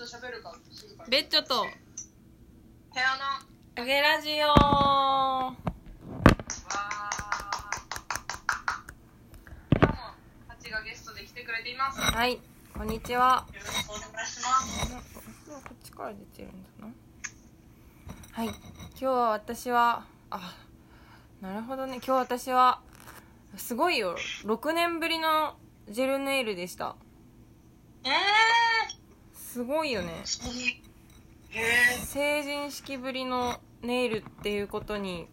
と喋るかベッチョと。部屋の。わあげラジオ。ー。今日もハチがゲストで来てくれています。よはい。こんにちは。ろしくお願いします。なこっちから出てるんだな。はい。今日は私はあなるほどね。今日私はすごいよ。6年ぶりのジェルネイルでした。えーすごいよね。成人式ぶりのネイルっていうことに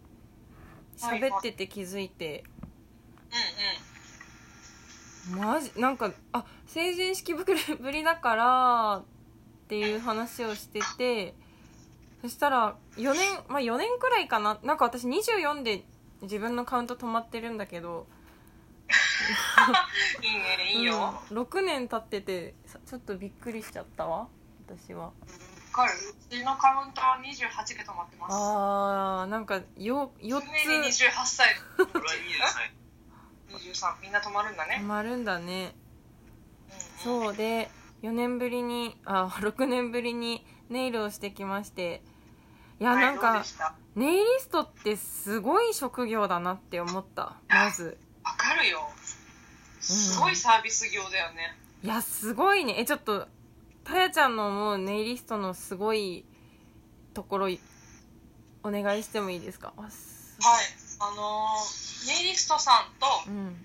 喋ってて気づいて、うんマジ？なんかあ成人式ぶりだからっていう話をしててそしたら4年まあ4年くらいかな？なんか私24で自分のカウント止まってるんだけど、うんいいねいいよ。わうん。6年経っててさちょっとびっくりしちゃったわ私は。かる。うちのカウントは28で止まってます。あーなんかよ4常につ28歳俺は23 23みんな止まるんだね。止まるんだね。うんうん。そうで4年ぶりにあ6年ぶりにネイルをしてきまして。いやはいなんかネイリストってすごい職業だなって思った。まず。わかるよすごいサービス業だよね、いやすごいね。えちょっとたやちゃんの思うネイリストのすごいところいお願いしてもいいですか？はい。あのーネイリストさんとうん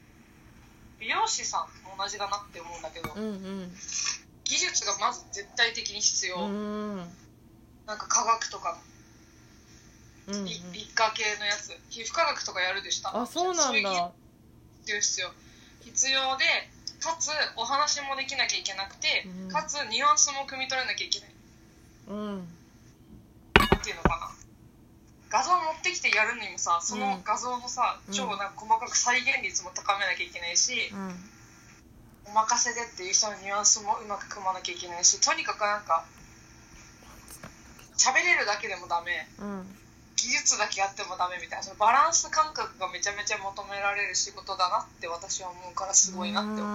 美容師さん同じだなって思うんだけど、うん。うん技術がまず絶対的に必要、うん。なんか科学とかうんうん。理理科系のやつ。皮膚科学とかやるでした。あそうなんだ。術必要必要でかつお話もできなきゃいけなくて、うん。かつニュアンスも汲み取らなきゃいけない。うん。なんていうのかな。画像持ってきてやるにもさその画像のさ、うん。超なんか細かく再現率も高めなきゃいけないし、うん。お任せでっていう人のニュアンスもうまく組まなきゃいけないしとにかくなんか喋れるだけでもダメ。うん技術だけやってもダメみたいなそのバランス感覚がめちゃめちゃ求められる仕事だなって私は思うからすごいなって思う。う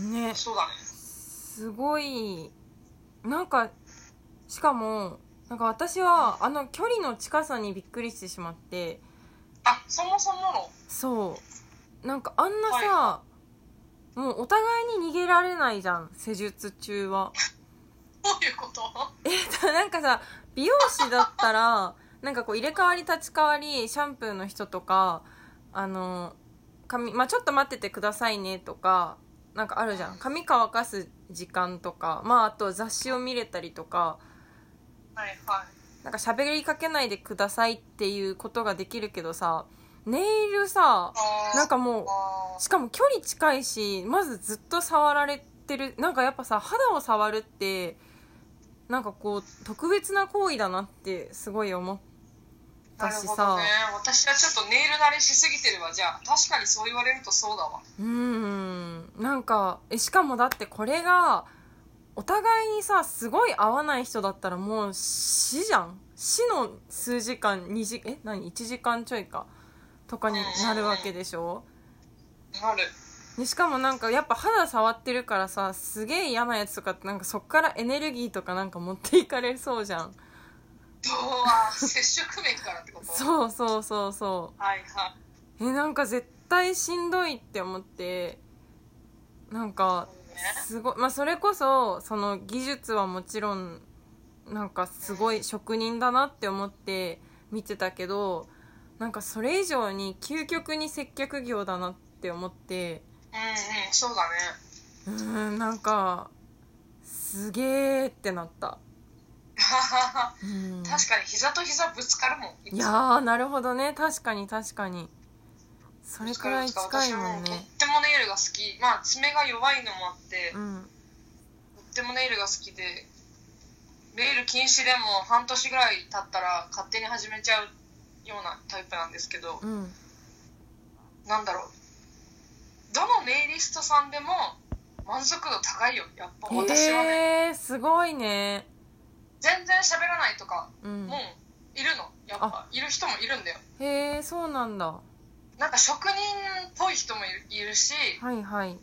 うん。ん。ね。そうだね。すごい。なんかしかもなんか私はあの距離の近さにびっくりしてしまって。あそもそもの？そう。なんかあんなさ、はもうお互いに逃げられないじゃん施術中は。どういうことえっと なんかさ美容師だったら なんかこう入れ替わり立ち替わりシャンプーの人とかあの髪、まあ、ちょっと待っててくださいねとかなんかあるじゃん。髪乾かす時間とかまああと雑誌を見れたりとか。はいはい。なんか喋りかけないでくださいっていうことができるけどさネイルさなんかもうしかも距離近いしまずずっと触られてる。なんかやっぱさ肌を触るってなんかこう特別な行為だなってすごい思ったしさ。なるほどね。私はちょっとネイル慣れしすぎてるわ。じゃあ確かにそう言われるとそうだわ。うーん。なんかえしかもだってこれがお互いにさすごい合わない人だったらもう死じゃん。死の数時間2時え何？1時間ちょいか。とかになるわけでしょ。なるでしかもなんかやっぱ肌触ってるからさすげえ嫌なやつとかってなんかそっからエネルギーとかなんか持っていかれそうじゃん。どうは接触面からってこと？そうそうそうそはいはい。うえなんか絶対しんどいって思ってなんかすごいまあそれこそその技術はもちろんなんかすごい職人だなって思って見てたけどなんかそれ以上に究極に接客業だなって思ってうんうんそうだね。うーんなんかすげーってなった。うん。確かに膝と膝ぶつかるもんいやーなるほどね。確かに確かに。それくらい近いもん私もとねってもネイルが好き。まあ爪が弱いのもあって、うん。とってもネイルが好きでネイル禁止でも半年ぐらい経ったら勝手に始めちゃうようなタイプなんですけど、うん。なんだろうどのネイリストさんでも満足度高いよ。やっぱ私はね。へえー、すごいね。全然喋らないとかうん。もういるの。やっぱいる人もいるんだよ。へえそうなんだ。なんか職人っぽい人もいるしはいはい。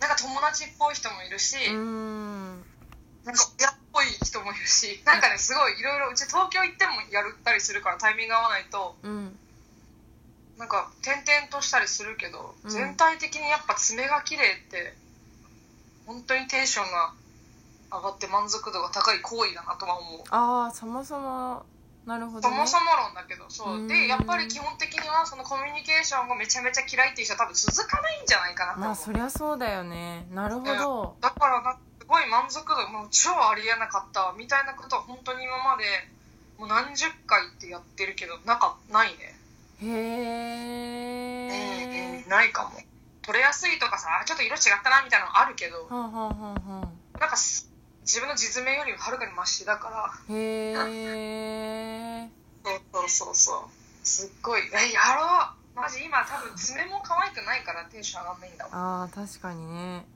なんか友達っぽい人もいるし、うーん。なんか親っぽい人もいるしなんかねすごいいろいろうち東京行ってもやったりするからタイミング合わないとうんなんか転々としたりするけど、うん。全体的にやっぱ爪が綺麗って本当にテンションが上がって満足度が高い行為だなとは思う。ああそもそも。なるほどね。そもそも論だけどそう。うん。でやっぱり基本的にはそのコミュニケーションがめちゃめちゃ嫌いっていう人は多分続かないんじゃないかなとまあそりゃそうだよね。なるほど。だからなすごい満足度もう超ありえなかったわみたいなことは本当に今までもう何十回ってやってるけどなんかないね。へえうんないかも。取れやすいとかさあちょっと色違ったなみたいなのあるけどなんかす自分の実名よりもはるかにマシだから。へえ。そうそうそうそう。すっごい。えやろう。マジ今多分爪も可愛くないからテンション上がんないんだもん。ああ確かにね。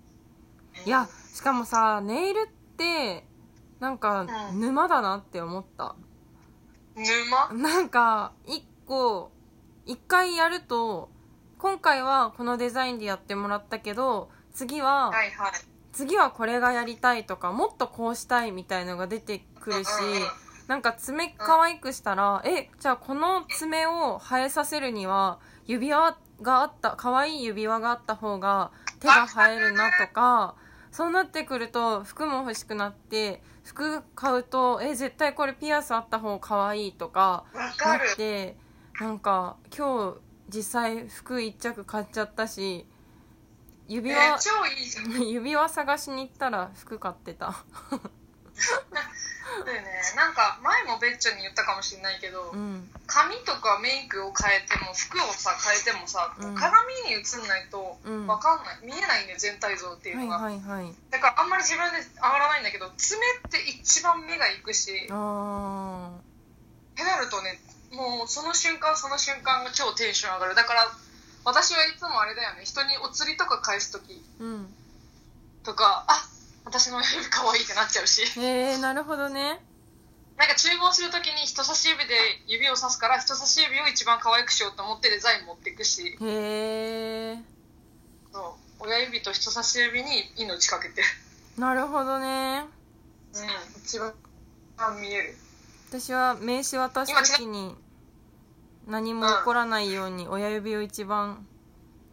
いやしかもさネイルってなんかうん。沼だなって思った。沼？なんか一個一回やると今回はこのデザインでやってもらったけど次ははいはい。次はこれがやりたいとかもっとこうしたいみたいのが出てくるしうんうんうん。なんか爪可愛くしたらえじゃあこの爪を生えさせるには指輪があった可愛い指輪があった方が手が生えるなとかそうなってくると服も欲しくなって服買うとえ絶対これピアスあった方が可愛いとかなってなんか今日実際服一着買っちゃったし指え輪、超いいじゃん。指輪探しに行ったら服買ってた。だよね。なんか前もベッチョに言ったかもしれないけど、うん。髪とかメイクを変えても服をさ変えてもさ、うん。鏡に映んないとうん。分かんない。見えないんだよ全体像っていうはいのが、はいはいだからあんまり自分で上がらないんだけど爪って一番目がいくしあってなるとねもうその瞬間その瞬間が超テンション上がる。だから私はいつもあれだよね。人にお釣りとか返す時ーうんとかあ私の指可愛いってなっちゃうし。へえなるほどね。なんか注文するときに人差し指で指をさすから人差し指を一番可愛くしようと思ってデザイン持っていくし。へえそう。親指と人差し指に命かけて。るなるほどね。うん一番見える。私は名刺渡す時に何も起こらないように親指を一番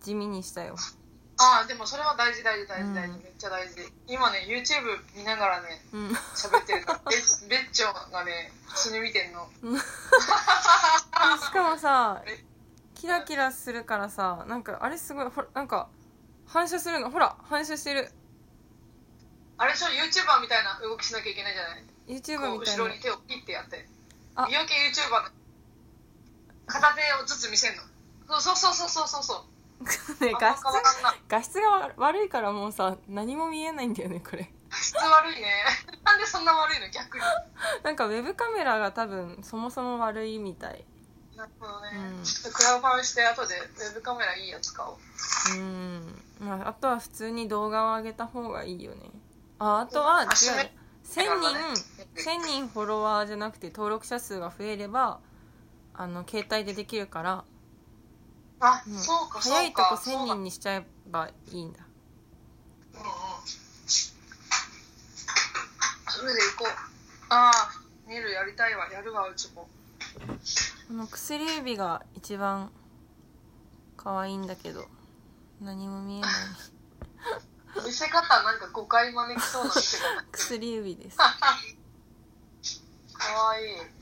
地味にしたよ。ああでもそれは大事大事大事大事、うん。めっちゃ大事。今ね YouTube 見ながらねうん。喋ってるのベッベッチョがね普通に見てんの。しかもさキラキラするからさなんかあれすごいほらなんか反射するの。ほら反射してる。あれでしょ YouTuber みたいな動きしなきゃいけないじゃない？YouTube こうみたいな。後ろに手をピッてやって。あ。美容系 YouTuber の片手をずつ見せんのそうそうそうそうそうそうね画質画質が悪いからもうさ何も見えないんだよねこれ画質悪いねなんでそんな悪いの逆になんかウェブカメラが多分そもそも悪いみたいなるほどね、うんちょっとクラウドファンして後でウェブカメラいいやつ買おううん、まあ、あとは普通に動画を上げた方がいいよねああとは違う1000人1000人フォロワーじゃなくて登録者数が増えればあの携帯でできるからあ、うん。そうかそうか早いとこ1000そうだ人にしちゃえばいいんだ。うんうん。それで行こう。ああネイルやりたいわ。やるわうちも。この薬指が一番可愛いんだけど何も見えない。見せ方なんか誤解招きそうな見せ方薬指です。かわいい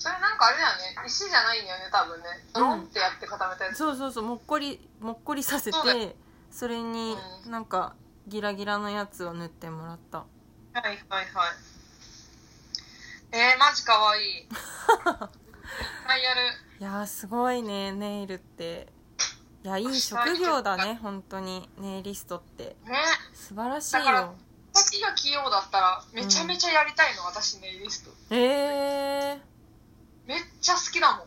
それなんかあれだよね。石じゃないんだよね多分ね。ドロンってやって固めたやつ、そうそうそう。もっこりもっこりさせそうだてそれにうん。なんかギラギラのやつを塗ってもらった。はいはいはい。えー、マジかわいい。はいやる。いやーすごいねネイルって。いやいい職業だね本当に。ネイリストって。ね。素晴らしいだからよ先が器用だったらめちゃめちゃやりたいの、私ネイリスト。ええめっちゃ好きだも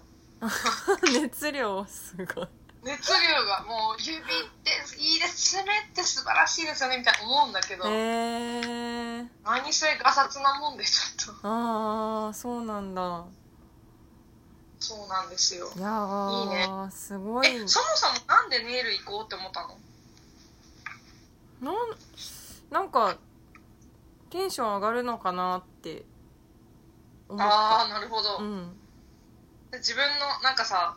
ん。ー、熱量すごい。熱量がもう指っていいです。爪って素晴らしいですよねみたいな思うんだけど、えー、何せガサツなもんでちょっと。ああそうなんだ。そうなんですよ。いやーいいね。すごい。えそもそもなんでネイル行こうって思ったの？うなんなんかテンション上がるのかなって思っああたなるほど、うん。で自分のなんかさ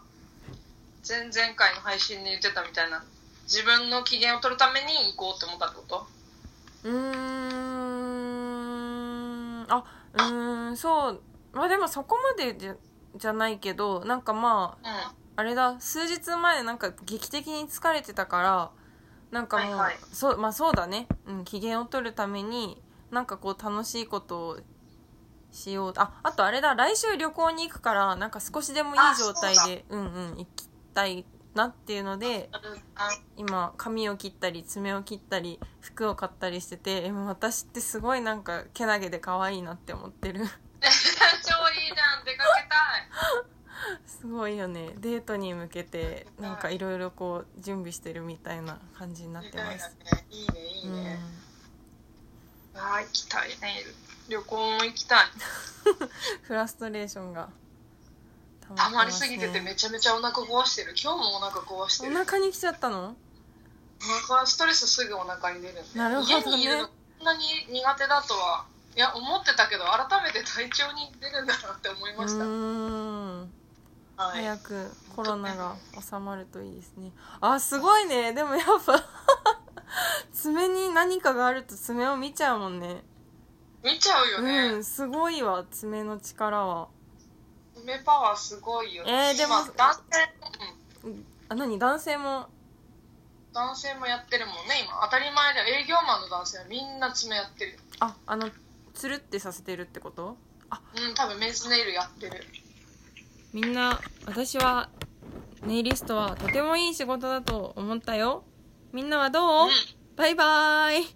前々回の配信で言ってたみたいな自分の機嫌を取るために行こうって思ったってこと？うーん。あうーんそう。まあでもそこまでじゃじゃないけどなんかまあうん。あれだ。数日前なんか劇的に疲れてたからなんかもう、はいはい。そうまあそうだね、うん、機嫌を取るためになんかこう楽しいことをしようああとあれだ。来週旅行に行くからなんか少しでもいい状態でうんうん行きたいなっていうのであ今髪を切ったり爪を切ったり服を買ったりしてて私ってすごいなんかけなげで可愛いなって思ってる。超いいじゃん。出かけたい。すごいよね。デートに向けてなんかいろいろこう準備してるみたいな感じになってます、いいね。いいねいいね、うん、ああ行きたいね旅行も行きたい。フラストレーションがたまりすぎててねめちゃめちゃお腹壊してる。今日もお腹壊しておる腹に来ちゃったの？お腹ストレスすぐお腹に出るなるほどね。家にいるのこんなに苦手だとはいや思ってたけど改めて体調に出るんだなって思いうました、ーん。はい、早くコロナが収まるといいですね。あすごいね。でもやっぱ 爪に何かがあると爪を見ちゃうもんね見ちゃうよね、うんすごいわ爪の力は。目パワーすごいよね。えーでも今男性、うん、あ何？男性も？男性もやってるもんね今。当たり前で営業マンの男性はみんな爪やってるああのつるってさせてるってこと？うん多分メンズネイルやってる。みんな私はネイリストはとてもいい仕事だと思ったよ。みんなはどう、うん。バイバーイ